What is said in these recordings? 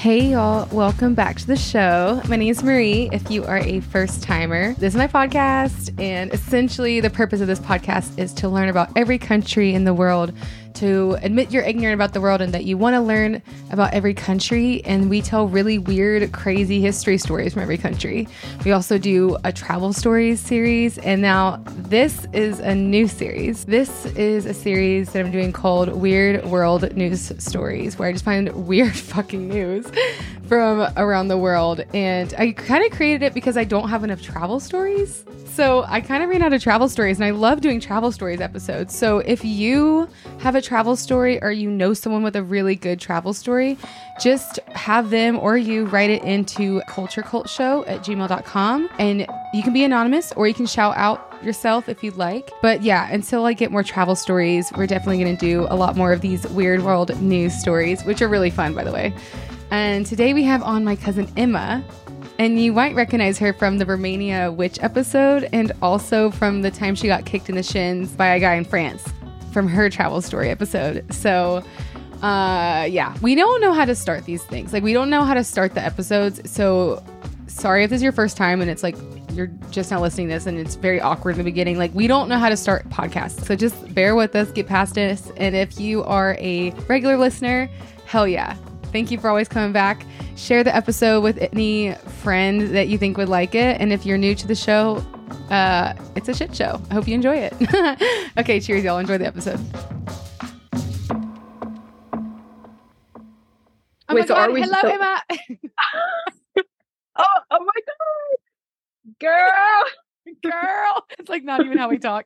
Hey, y'all. Welcome back to the show. My name is Marie. If you are a first timer, this is my podcast. And essentially, the purpose of this podcast is to learn about every country in the world, to admit you're ignorant about the world and that you want to learn about every country. And we tell really weird, crazy history stories from every country. We also do a travel stories series. And now this is a new series. This is a series that I'm doing called Weird World News Stories, where I just find weird fucking news from around the world. And I kind of created it because I don't have enough travel stories. So I kind of ran out of travel stories and I love doing travel stories episodes. So if you have a travel story or you know someone with a really good travel story, just have them or you write it into culturecultshow at gmail.com and you can be anonymous or you can shout out yourself if you'd like. But yeah, until I get more travel stories, we're definitely going to do a lot more of these weird world news stories, which are really fun, by the way. And today we have on my cousin Emma. And you might recognize her from the Romania witch episode and also from the time she got kicked in the shins by a guy in France from her travel story episode. So, uh, yeah, we don't know how to start these things. Like, we don't know how to start the episodes. So, sorry if this is your first time and it's like you're just now listening to this and it's very awkward in the beginning. Like, we don't know how to start podcasts. So, just bear with us, get past this. And if you are a regular listener, hell yeah. Thank you for always coming back. Share the episode with any friend that you think would like it. And if you're new to the show, uh, it's a shit show. I hope you enjoy it. okay, cheers, y'all. Enjoy the episode. Oh Wait, my so God. are we Hello, so- Emma. Oh, oh my god, girl. Girl. It's like not even how we talk.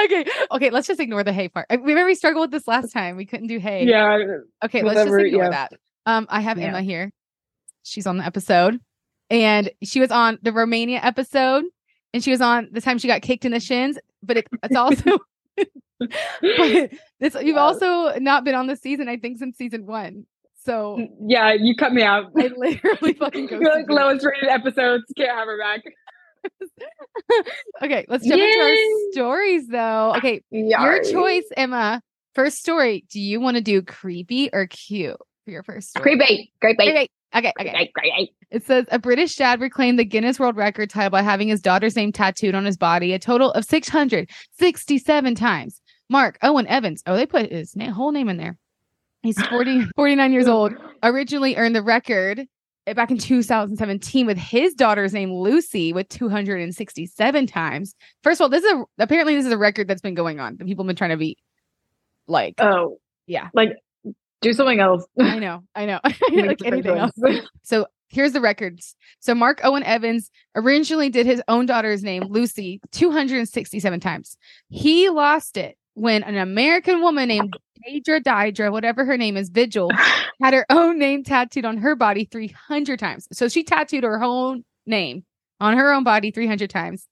okay. Okay. Let's just ignore the hey part. I- Remember we struggled with this last time. We couldn't do hey. yeah, Okay, let's just ignore yeah. that. Um, I have Yeah. Emma here. She's on the episode, and she was on the Romania episode, and she was on the time she got kicked in the shins. But it, it's also, but this you've also not been on the season. I think since season one. So mm, yeah. You cut me out. I literally fucking go. You're like lowest rated episodes. Can't have her back. okay, let's jump into our stories though. Okay, your choice, Emma. First story. Do you want to do creepy or cute for your first story? Great bait. Great bait. Okay, okay. Great, great. It says a British dad reclaimed the Guinness World Record title by having his daughter's name tattooed on his body a total of 667 times. Mark Owen Evans. Oh, they put his na- whole name in there. He's 40, 49 years old. Originally earned the record back in 2017 with his daughter's name Lucy with 267 times. First of all, this is a, apparently this is a record that's been going on that people have been trying to beat. Like, Oh, yeah, like do something else. I know, I know, like anything else. So here's the records. So Mark Owen Evans originally did his own daughter's name, Lucy, 267 times. He lost it when an American woman named Deidre Didra, whatever her name is, Vigil, had her own name tattooed on her body 300 times. So she tattooed her own name on her own body 300 times.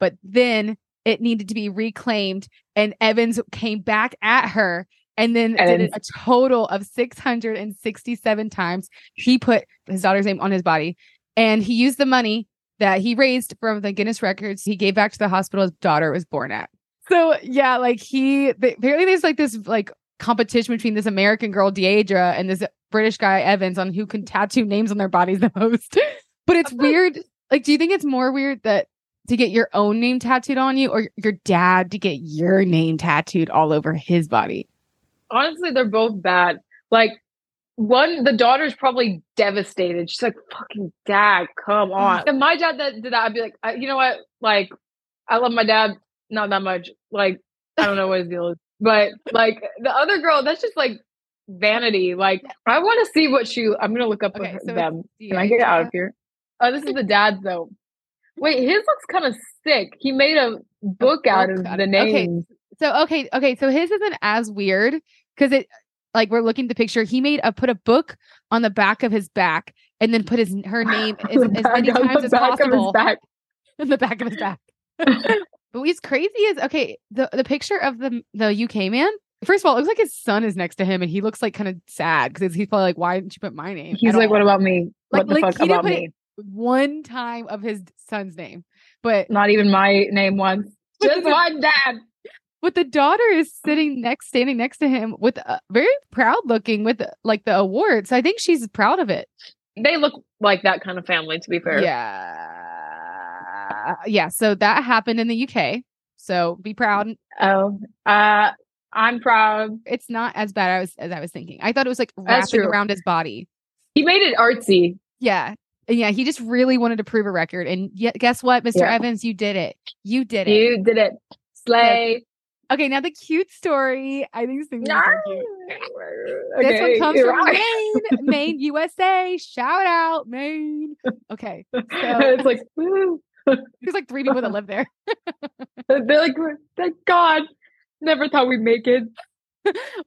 But then it needed to be reclaimed, and Evans came back at her and then And did it a total of 667 times. He put his daughter's name on his body, and he used the money that he raised from the Guinness records. He gave back to the hospital his daughter was born at. So yeah, like he they, apparently there's like this like competition between this American girl Deidre and this British guy Evans on who can tattoo names on their bodies the most. but it's weird. Like, do you think it's more weird that to get your own name tattooed on you, or your dad to get your name tattooed all over his body? Honestly, they're both bad. Like one, the daughter's probably devastated. She's like, "Fucking dad, come oh on!" And my dad that did that, I'd be like, I, "You know what? Like, I love my dad, not that much. Like, I don't know what his deal is, but like the other girl, that's just like vanity. Like, I want to see what she. I'm gonna look up Okay, so them. Can I get out of here? Oh, this is the dad though. Wait, his looks kind of sick. He made a book out of the of- okay. names. So okay, okay. So his isn't as weird because it like we're looking at the picture. He made a put a book on the back of his back and then put his her name as, as many times as back of his possible back. in the back of his back. but what's crazy is okay, the the picture of the the UK man. First of all, it looks like his son is next to him, and he looks like kind of sad because he's probably like, "Why didn't you put my name?" He's like, "What about me? Like- what the like, fuck he didn't about put me? one time of his son's name, but Not even my name once. Just one dad." But the daughter is sitting next, standing next to him with a very proud looking with like the awards. I think she's proud of it. They look like that kind of family, to be fair. Yeah. Yeah. So that happened in the UK. So be proud. Oh, uh, I'm proud. It's not as bad as, as I was thinking. I thought it was like wrapping around his body. He made it artsy. Yeah. And yeah, he just really wanted to prove a record. And yet, guess what, Mr. Yeah. Evans, you did it. You did it. You did it. Slay. Okay, now the cute story. I think this thing so cute. Okay, This one comes from right. Maine, Maine, USA. Shout out, Maine. Okay, so it's like woo. there's like three people that live there. they're like, thank God. Never thought we'd make it.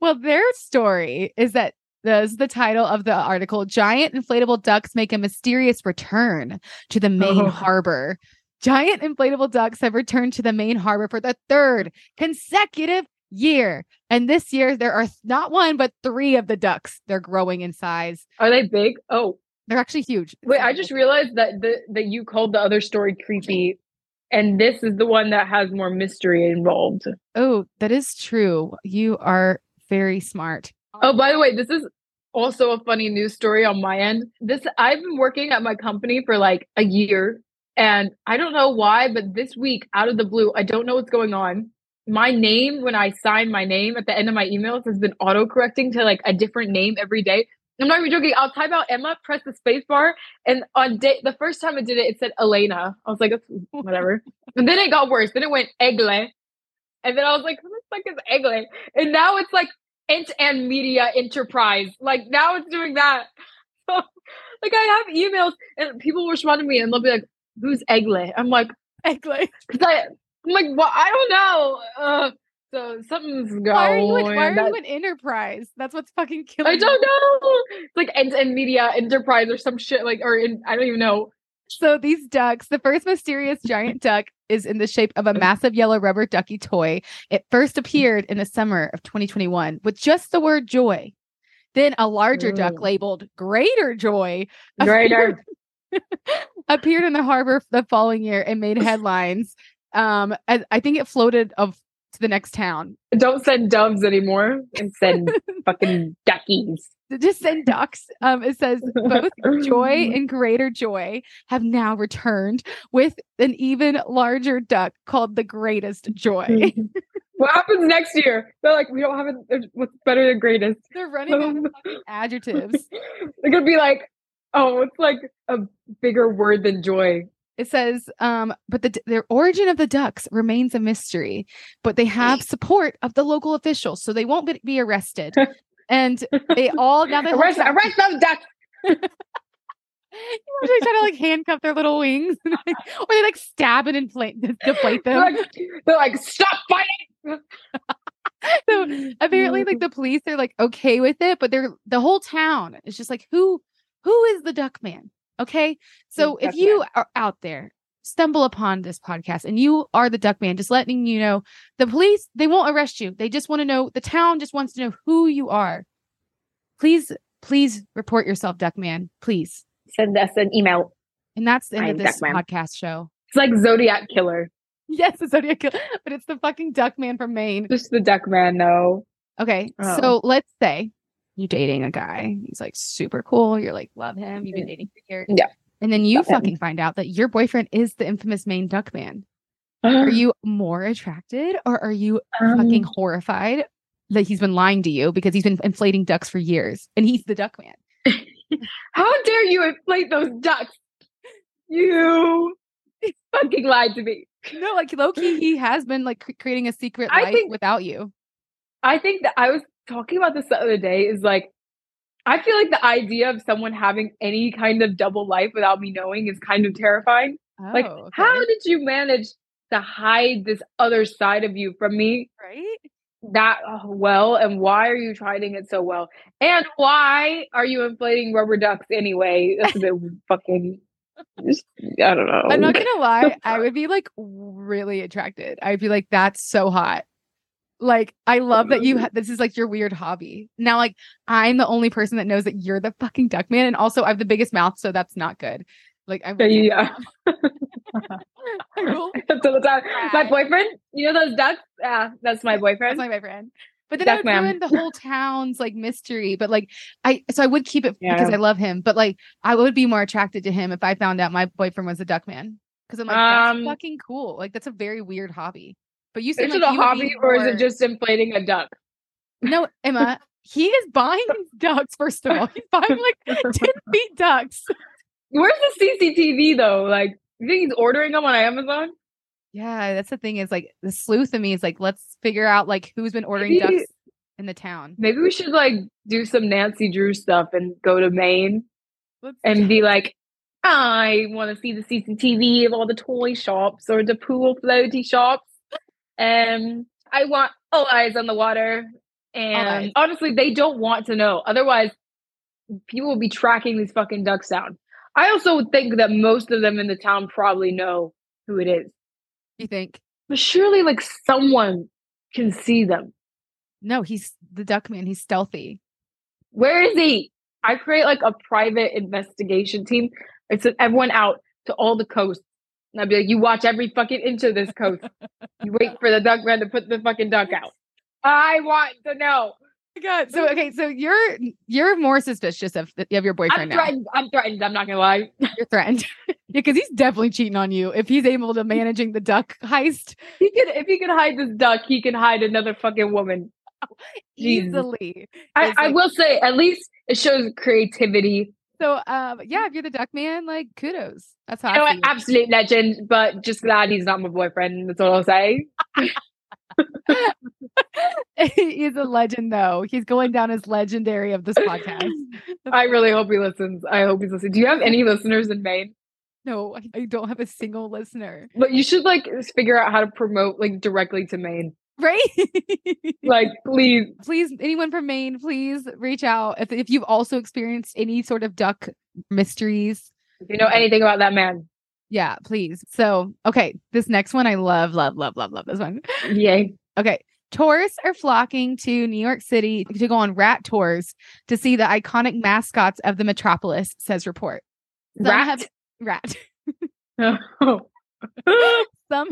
Well, their story is that this is the title of the article. Giant inflatable ducks make a mysterious return to the Maine Oh. harbor. Giant inflatable ducks have returned to the Maine harbor for the third consecutive year. And this year, there are not one, but three of the ducks. They're growing in size. Are they big? Oh, They're actually huge. wait! I just realized that the that you called the other story creepy, and this is the one that has more mystery involved. Oh, that is true. You are very smart. Oh, by the way, this is also a funny news story on my end. This I've been working at my company for like a year and I don't know why, but this week out of the blue, I don't know what's going on. My name when I sign my name at the end of my emails has been auto correcting to like a different name every day. I'm not even joking. I'll type out Emma, press the space bar, and on day the first time I did it, it said Elena. I was like, whatever. and then it got worse. Then it went Egle. And then I was like, who the fuck is Egle? And now it's like Ent and Media Enterprise. Like now it's doing that. Like I have emails and people will respond to me and they'll be like, "Who's Egle?" I'm like, Exactly. cause I, I'm like, well, I don't know. Uh, so something's going. Why are you in, why are that- you in enterprise? That's what's fucking killing I don't know. It's like Ent and Media Enterprise or some shit. Like or in I don't even know. So these ducks, the first mysterious giant duck is in the shape of a massive yellow rubber ducky toy. It first appeared in the summer of 2021 with just the word joy. Then a larger duck labeled greater joy Greater. appeared in the harbor the following year and made headlines. Um, I, I think it floated of to the next town. Don't send doves anymore and send fucking duckies. Just send ducks. Um, it says both joy and greater joy have now returned with an even larger duck called the greatest joy. what happens next year? They're like, we don't have it. What's better than greatest? They're running out of adjectives. They're gonna be like, oh, it's like a bigger word than joy. It says, um, but the the origin of the ducks remains a mystery, but they have support of the local officials, so they won't be, be arrested. And they all now they Arrest, arrest those ducks. They try to like handcuff their little wings, or they like stab and inflate, deflate They're them. like, they're like, stop fighting. so apparently, like the police, they're like okay with it, but they're the whole town is just like who who is the duck man? Okay, so if you man. are out there stumble upon this podcast and you are the duck man just letting you know the police they won't arrest you they just want to know the town just wants to know who you are please please report yourself duck man please Send us an email. and that's the end of this Duckman. podcast show It's like Zodiac Killer. yes the zodiac killer but it's the fucking duck man from maine Just the duck man, no. okay Oh. so let's say you dating a guy he's like super cool you're like love him you've been Mm. dating for years Yeah. and then you Love him. fucking find out that your boyfriend is the infamous maine duck man are you more attracted or are you fucking Um, horrified that he's been lying to you because he's been inflating ducks for years and he's the duck man How dare you inflate those ducks? You fucking lied to me. no like loki he has been like creating a secret I life think- without you I think that I was talking about this the other day is like, I feel like the idea of someone having any kind of double life without me knowing is kind of terrifying. like, Oh, okay. how did you manage to hide this other side of you from me right that uh, well? And why are you hiding it so well? And why are you inflating rubber ducks anyway? That's a bit fucking. just- I don't know. i'm not gonna lie i would be like really attracted i'd be like that's so hot like i love that you ha- this is like your weird hobby now like i'm the only person that knows that you're the fucking duck man and also i have the biggest mouth so that's not good Like I Yeah, yeah. I will That's all the time. My boyfriend, you know those ducks? Yeah, that's my boyfriend. That's my boyfriend. But then I Duck would man. ruin the whole town's like mystery. But like I so I would keep it because I love him. But like I would be more attracted to him if I found out my boyfriend was a duck man. Because I'm like, Um, that's fucking cool. Like that's a very weird hobby. But you Is seem it like a you would be hobby or is it just inflating a duck? no, Emma? He is buying ducks. First of all, he's buying like ten feet ducks. Where's the CCTV though? Like, you think he's ordering them on Amazon? Yeah, that's the thing. Is like the sleuth in me is like, let's figure out like who's been ordering Maybe- ducks in the town. Maybe we should like do some Nancy Drew stuff and go to Maine Let's and be like, I want to see the CCTV of all the toy shops or the pool floaty shops. And I want all eyes on the water. And honestly, they don't want to know. Otherwise, people will be tracking these fucking ducks down. I also think that most of them in the town probably know who it is. you think? But surely, like, someone can see them. No, he's the duck man. He's stealthy. Where is he? I create like a private investigation team. I send everyone out to all the coasts. And I'd be like, you watch every fucking inch of this coast. You wait for the duck man to put the fucking duck out. I want to know. Oh my god. So okay, so you're you're more suspicious of of your I'm boyfriend now. I'm threatened. I'm not gonna lie. You're threatened. yeah, because he's definitely cheating on you if he's able to managing the duck heist He can if he can hide this duck, he can hide another fucking woman. Easily. I, It's I will say, at least it shows creativity. So um yeah, if you're the duck man, like kudos. That's how You know I it. Absolute legend, but just glad he's not my boyfriend. That's all I'll say. he's a legend though. He's going down as legendary of this podcast. I really hope he listens. I hope he's listening. Do you have any listeners in Maine? No, I- I don't have a single listener. But you should like figure out how to promote like directly to Maine. Right? Like, please. please, anyone from Maine, please reach out if if you've also experienced any sort of duck mysteries. If you know anything about that man, Yeah, please. So, okay, this next one I love, love, love, love, love this one. yay. Okay. Tourists are flocking to New York City to go on rat tours to see the iconic mascots of the metropolis, says report. Some Rat. have- rat. Oh. Some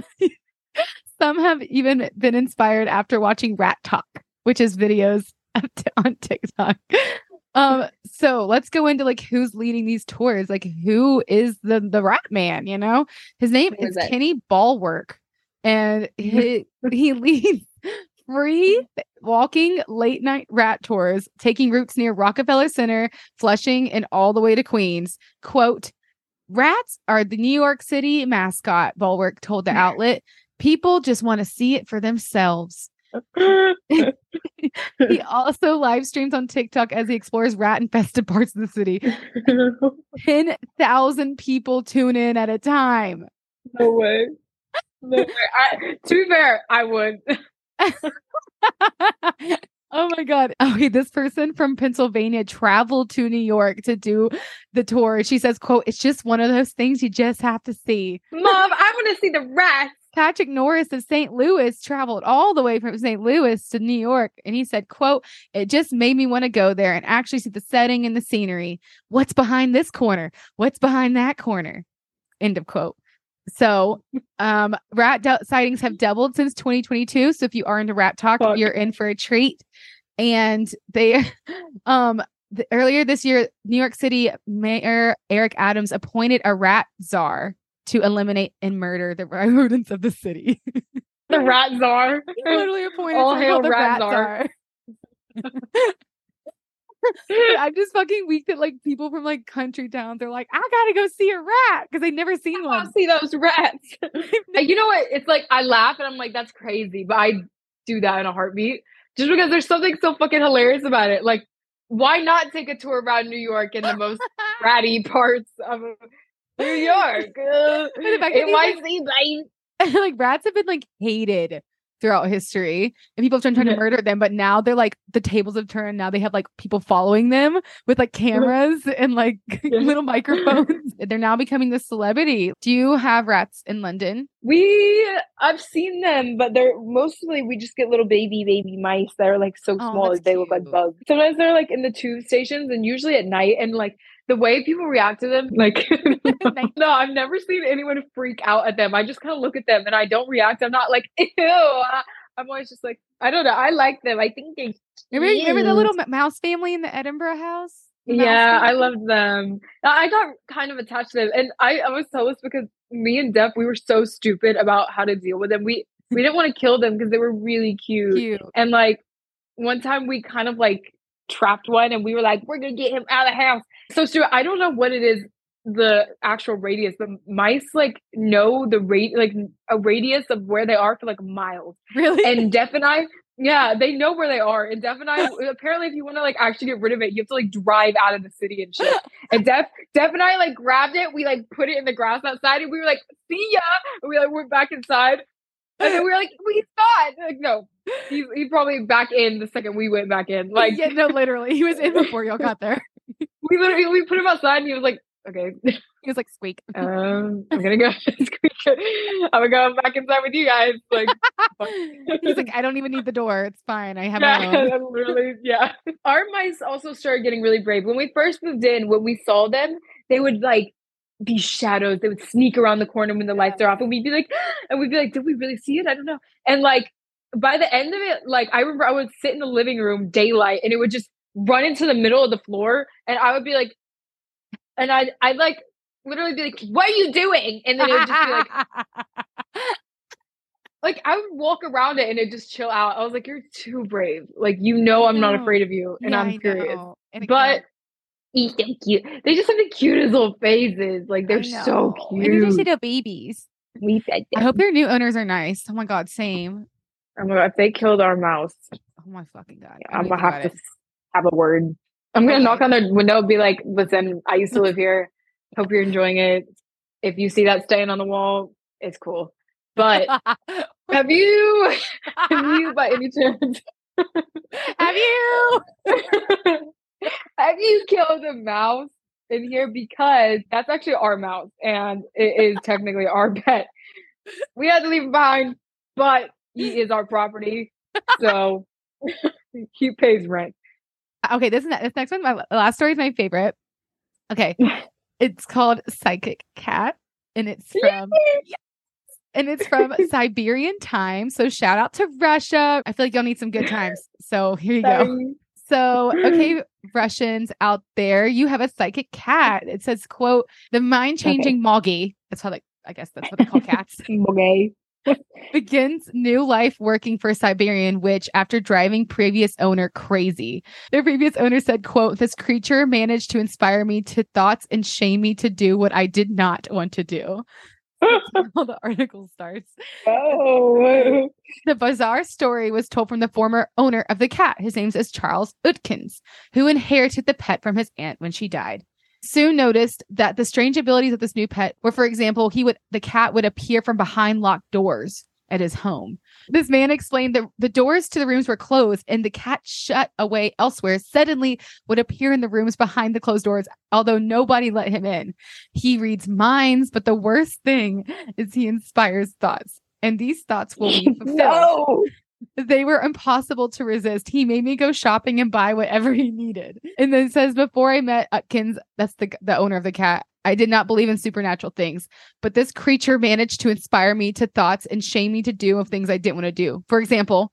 some have even been inspired after watching RatTok, which is videos on TikTok. Um, so let's go into like who's leading these tours. Like, who is the the Rat Man? You know, his name Who is is? Kenny Bollwerk, and he he leads free walking late night rat tours, taking routes near Rockefeller Center, Flushing, and all the way to Queens. Quote. Rats are the New York City mascot, Bollwerk told the outlet. People just want to see it for themselves. He also live streams on TikTok as he explores rat infested parts of the city. 10,000 people tune in at a time. no way. No way. I, to be fair, I would. oh my God. Okay, this person from Pennsylvania traveled to New York to do the tour. She says, quote, it's just one of those things you just have to see. Mom, I want to see the rats. Patrick Norris of St. Louis traveled all the way from St. Louis to New York. And he said, quote, it just made me want to go there and actually see the setting and the scenery. What's behind this corner? What's behind that corner? End of quote. So, um, rat sightings have doubled since 2022. So if you are into RatTok, Fuck. you're in for a treat. And they, um, the, earlier this year, New York City Mayor Eric Adams appointed a rat czar to eliminate and murder the rodents of the city. The rat czar. Literally appointed All hail the rat czar. I'm just fucking weak that like people from like country towns are like, I gotta go see a rat because they've never seen I one. see those rats. You know what? It's like I laugh and I'm like, that's crazy, but I do that in a heartbeat just because there's something so fucking hilarious about it. Like, why not take a tour around New York in the most ratty parts of New York? Uh, NYC, babe. like rats have been like hated throughout history and people have been trying to murder them but now they're like the tables have turned now they have like people following them with like cameras and like little microphones they're now becoming the celebrity do you have rats in london We, I've seen them, but they're mostly we just get little baby baby mice that are like so Oh, small that they look like bugs. Sometimes they're like in the tube stations, and usually at night, and like the way people react to them, like, no, I've never seen anyone freak out at them. I just kind of look at them and I don't react. I'm not like, ew. I'm always just like, I don't know. I like them. I think they. Remember, remember the little mouse family in the Edinburgh house? The yeah, I loved them. I got kind of attached to them, and I, I was so because me and Def we were so stupid about how to deal with them. We we didn't want to kill them because they were really cute. cute. And like one time we kind of like trapped one, and we were like, we're gonna get him out of the house. So Stuart, I don't know what it is the actual radius, but mice like know the rate like a radius of where they are for like miles. Really? And Def and I, yeah, they know where they are. And Def and I apparently if you want to like actually get rid of it, you have to like drive out of the city and shit. and Def Def and I like grabbed it, we like put it in the grass outside and we were like, see ya. And we like went back inside. And then we were like, we thought like no. He he probably back in the second we went back in. Like yeah, no, literally. He was in before y'all got there. we literally we put him outside and he was like, okay. He was like, squeak. Um, I'm gonna go squeak. I'm gonna go back inside with you guys. Like he's like, I don't even need the door. It's fine. I have yeah, my own. literally, yeah. Our mice also started getting really brave. When we first moved in, when we saw them, they would like be shadows. They would sneak around the corner when the lights are off, and we'd be like, and we'd be like, did we really see it? I don't know. And like by the end of it, like I remember I would sit in the living room daylight, and it would just run into the middle of the floor, and I would be like, and I I like literally be like, "What are you doing?" And then it would just be like, like I would walk around it and it just chill out. I was like, "You're too brave. Like you know, I'm not afraid of you, and yeah, I'm curious." But he's so cute. They just have the cutest little faces. Like they're so cute. And they're just babies. We said I hope their new owners are nice. Oh my god, same. Oh my god, if they killed our mouse. Oh my fucking god. Oh I'm gonna have to. Have a word. I'm gonna knock on their window and be like, listen, I used to live here. Hope you're enjoying it. If you see that stain on the wall, it's cool. But have you have you by any chance have you have you killed a mouse in here? Because that's actually our mouse and it is technically our pet. We had to leave him behind, but he is our property. So he pays rent. Okay, this, this next one, my last story is my favorite. Okay, it's called Psychic Cat, and it's from and it's from Siberian Time. So shout out to Russia. I feel like y'all need some good times. So here you go. So, okay, Russians out there, you have a psychic cat. It says, quote, the mind-changing okay. Mogi. That's how they I guess that's what they call cats. begins new life working for Siberian Witch after driving previous owner crazy. Their previous owner said, quote, this creature managed to inspire me to thoughts and shame me to do what I did not want to do. how the article starts. Oh. The bizarre story was told from the former owner of the cat. His name is Charles Utkins, who inherited the pet from his aunt when she died soon noticed that the strange abilities of this new pet were, for example, he would the cat would appear from behind locked doors at his home. This man explained that the doors to the rooms were closed and the cat shut away elsewhere suddenly would appear in the rooms behind the closed doors, although nobody let him in. He reads minds, but the worst thing is he inspires thoughts. And these thoughts will be fulfilled. no! They were impossible to resist. He made me go shopping and buy whatever he needed. And then says, before I met Utkins, that's the, the owner of the cat, I did not believe in supernatural things, but this creature managed to inspire me to thoughts and shame me to do of things I didn't want to do. For example,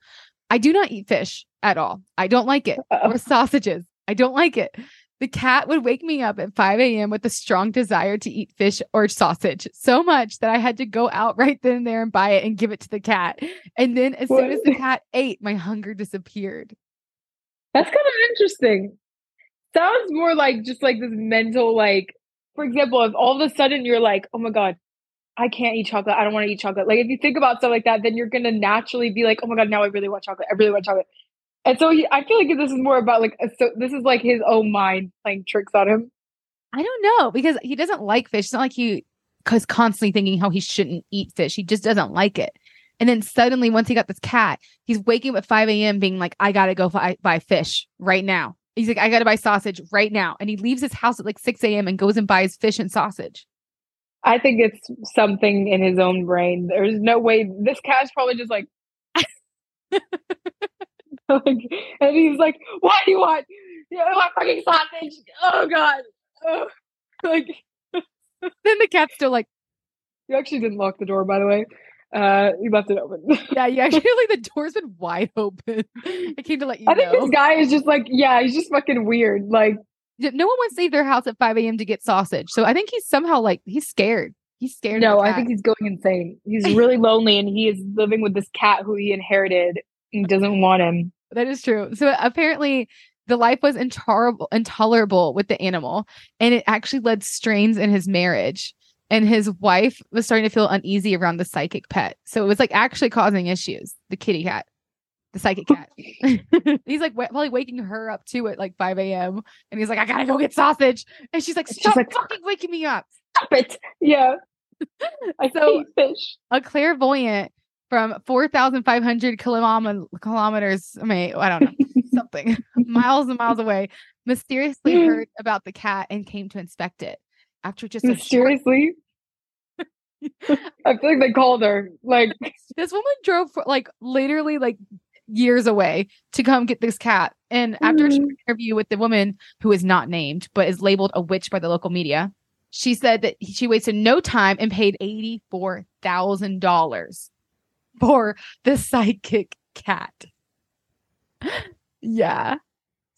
I do not eat fish at all. I don't like it. Or sausages. I don't like it. The cat would wake me up at 5 a.m. with a strong desire to eat fish or sausage, so much that I had to go out right then and there and buy it and give it to the cat. And then, as what? soon as the cat ate, my hunger disappeared. That's kind of interesting. Sounds more like just like this mental, like, for example, if all of a sudden you're like, oh my God, I can't eat chocolate. I don't want to eat chocolate. Like, if you think about stuff like that, then you're going to naturally be like, oh my God, now I really want chocolate. I really want chocolate. And so he, I feel like this is more about like a, so this is like his own mind playing tricks on him. I don't know because he doesn't like fish. It's not like he is constantly thinking how he shouldn't eat fish. He just doesn't like it. And then suddenly, once he got this cat, he's waking up at 5 a.m. being like, I got to go buy, buy fish right now. He's like, I got to buy sausage right now. And he leaves his house at like 6 a.m. and goes and buys fish and sausage. I think it's something in his own brain. There's no way this cat's probably just like, and he's like, "What do you want? You want fucking sausage? Oh god." like then the cat's still like, you actually didn't lock the door, by the way. Uh, you left it open. yeah, you Actually, like the door's been wide open. I came to let you I think know. this guy is just like, yeah, he's just fucking weird. Like, no one wants to leave their house at 5 a.m. to get sausage. So I think he's somehow like he's scared. He's scared. no, I think he's going insane. He's really lonely, and he is living with this cat who he inherited and doesn't want him. That is true. So apparently, the life was intolerable, intolerable with the animal, and it actually led strains in his marriage. And his wife was starting to feel uneasy around the psychic pet. So it was like actually causing issues. The kitty cat, the psychic cat. he's like wa- probably waking her up too at like 5 a.m. And he's like, I gotta go get sausage. And she's like, Stop like- fucking waking me up. Stop it! Yeah, I So- hate fish. a clairvoyant from 4,500 kilom- kilometers, I mean, I don't know, something miles and miles away, mysteriously heard about the cat and came to inspect it. After just a short, Mysteriously, I feel like they called her. Like, this woman drove for like literally like years away to come get this cat. And after a short mm-hmm. interview with the woman who is not named but is labeled a witch by the local media, she said that she wasted no time and paid $84,000 for the psychic cat. yeah.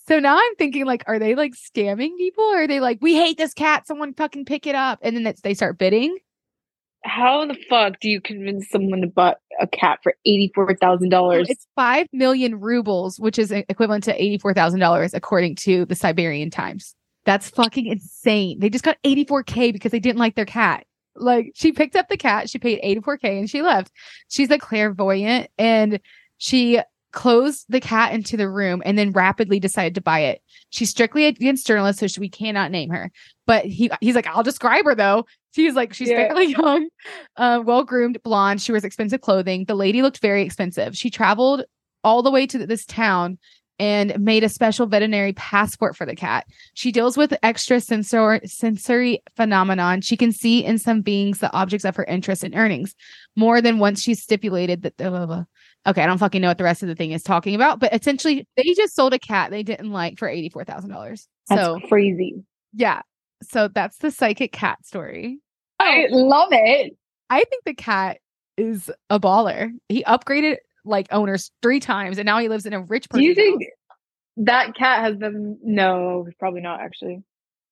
So now I'm thinking, like, are they like scamming people? Or are they like, we hate this cat, someone fucking pick it up? And then it's, they start bidding. how the fuck do you convince someone to buy a cat for eighty-four thousand dollars? It's 5 million rubles, which is equivalent to $84,000, according to the Siberian Times. That's fucking insane. They just got 84K because they didn't like their cat. Like, she picked up the cat, she paid 84K and she left. She's a clairvoyant and she closed the cat into the room and then rapidly decided to buy it. She's strictly against journalists, so she, we cannot name her. But he he's like, I'll describe her though. She's like, she's Yeah. fairly young, uh, well groomed, blonde. She wears expensive clothing. The lady looked very expensive. She traveled all the way to this town and made a special veterinary passport for the cat. She deals with extra sensor sensory phenomenon. She can see in some beings the objects of her interest and earnings. More than once she stipulated that blah, blah, blah. Okay, I don't fucking know what the rest of the thing is talking about, but essentially they just sold a cat they didn't like for $84,000. That's So, crazy. yeah. So that's the psychic cat story. I love it. I think the cat is a baller. He upgraded like owners three times and now he lives in a rich Do you think that cat has the no? Probably not. Actually,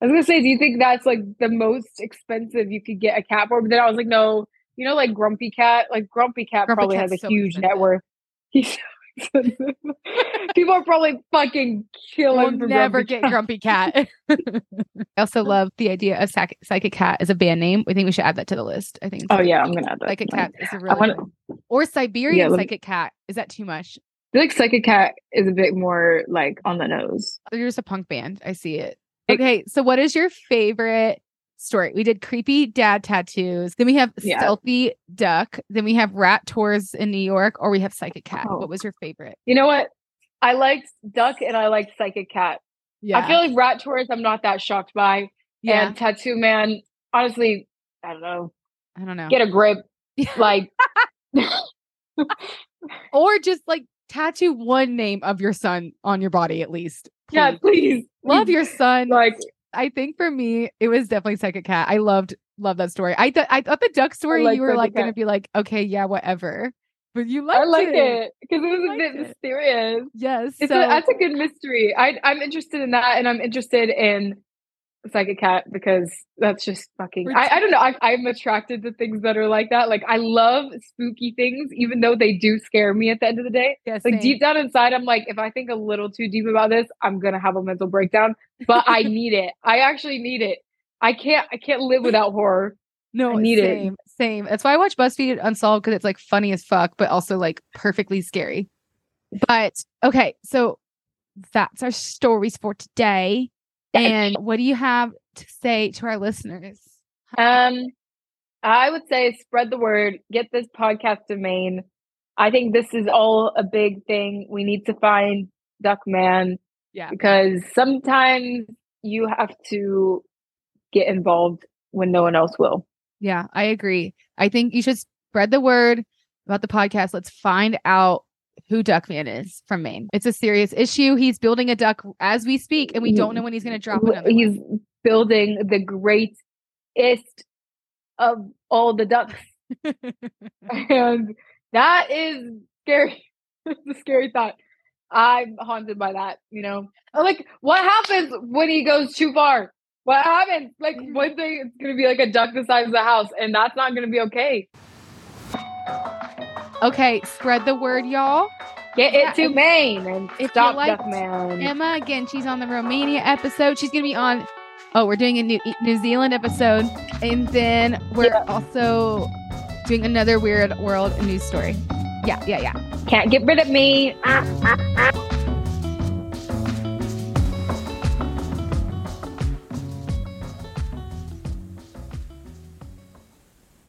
I was gonna say, do you think that's like the most expensive you could get a cat for? But then I was like, no. You know, like Grumpy Cat. Like Grumpy Cat Grumpy probably Cat's has a so huge net worth. He's expensive. People are probably fucking We'll killing never Grumpy get Cat. Grumpy Cat. I also love the idea of psychic, psychic cat as a band name. I think we should add that to the list. I think. Oh yeah, I'm gonna add that. Psychic cat is a really wanna- or Siberian let me- psychic cat. Is that too much? I feel like Psychic Cat is a bit more like on the nose. Oh, They're just a punk band. I see. It- Okay, so what is your favorite story? We did creepy dad tattoos. Then we have Yeah. stealthy duck. Then we have rat tours in New York, or we have psychic cat. Oh. What was your favorite? You know what? I liked Duck and I liked Psychic Cat. Yeah, I feel like Rat Tours, I'm not that shocked by. yeah. And Tattoo Man, honestly, I don't know. I don't know. Get a grip. Like, or just like tattoo one name of your son on your body at least. yeah, please. please. Love your son. Like, I think for me, it was definitely Psychic Cat. I loved loved that story. I thought I thought the duck story you were like gonna be like, okay, yeah, whatever. But you liked I like it. because it was a bit it. mysterious. Yes. It's so a, that's a good mystery. I, I'm interested in that, and I'm interested in Psychic Cat because that's just fucking. I, I don't know. I, I'm attracted to things that are like that. Like I love spooky things, even though they do scare me at the end of the day. yeah, Like same. deep down inside, I'm like, if I think a little too deep about this, I'm gonna have a mental breakdown. But I need it. I actually need it. I can't. I can't live without horror. No, I need it. same, same. That's why I watch BuzzFeed Unsolved because it's like funny as fuck, but also like perfectly scary. But okay, so that's our stories for today. And what do you have to say to our listeners? Um, I would say spread the word. Get this podcast to Maine. I think this is all a big thing. We need to find Duckman Yeah. because sometimes you have to get involved when no one else will. Yeah, I agree. I think you should spread the word about the podcast. Let's find out who Duckman is from Maine. It's a serious issue. He's building a duck as we speak, and we don't know when he's going to drop another. He's one. building the greatest of all the ducks. and that is scary. it's a scary thought. I'm haunted by that, you know. Like, what happens when he goes too far? What happens? Like, one day it's gonna be like a duck the size of the house, and that's not gonna be okay. Okay, spread the word, y'all. Get it to Maine and if stop you like Duckman. Emma again. She's on the Romania episode. She's gonna be on. Oh, we're doing a New New Zealand episode, and then we're Yeah. also doing another Weird World news story. Yeah, yeah, yeah. Can't get rid of me. Ah, ah, ah.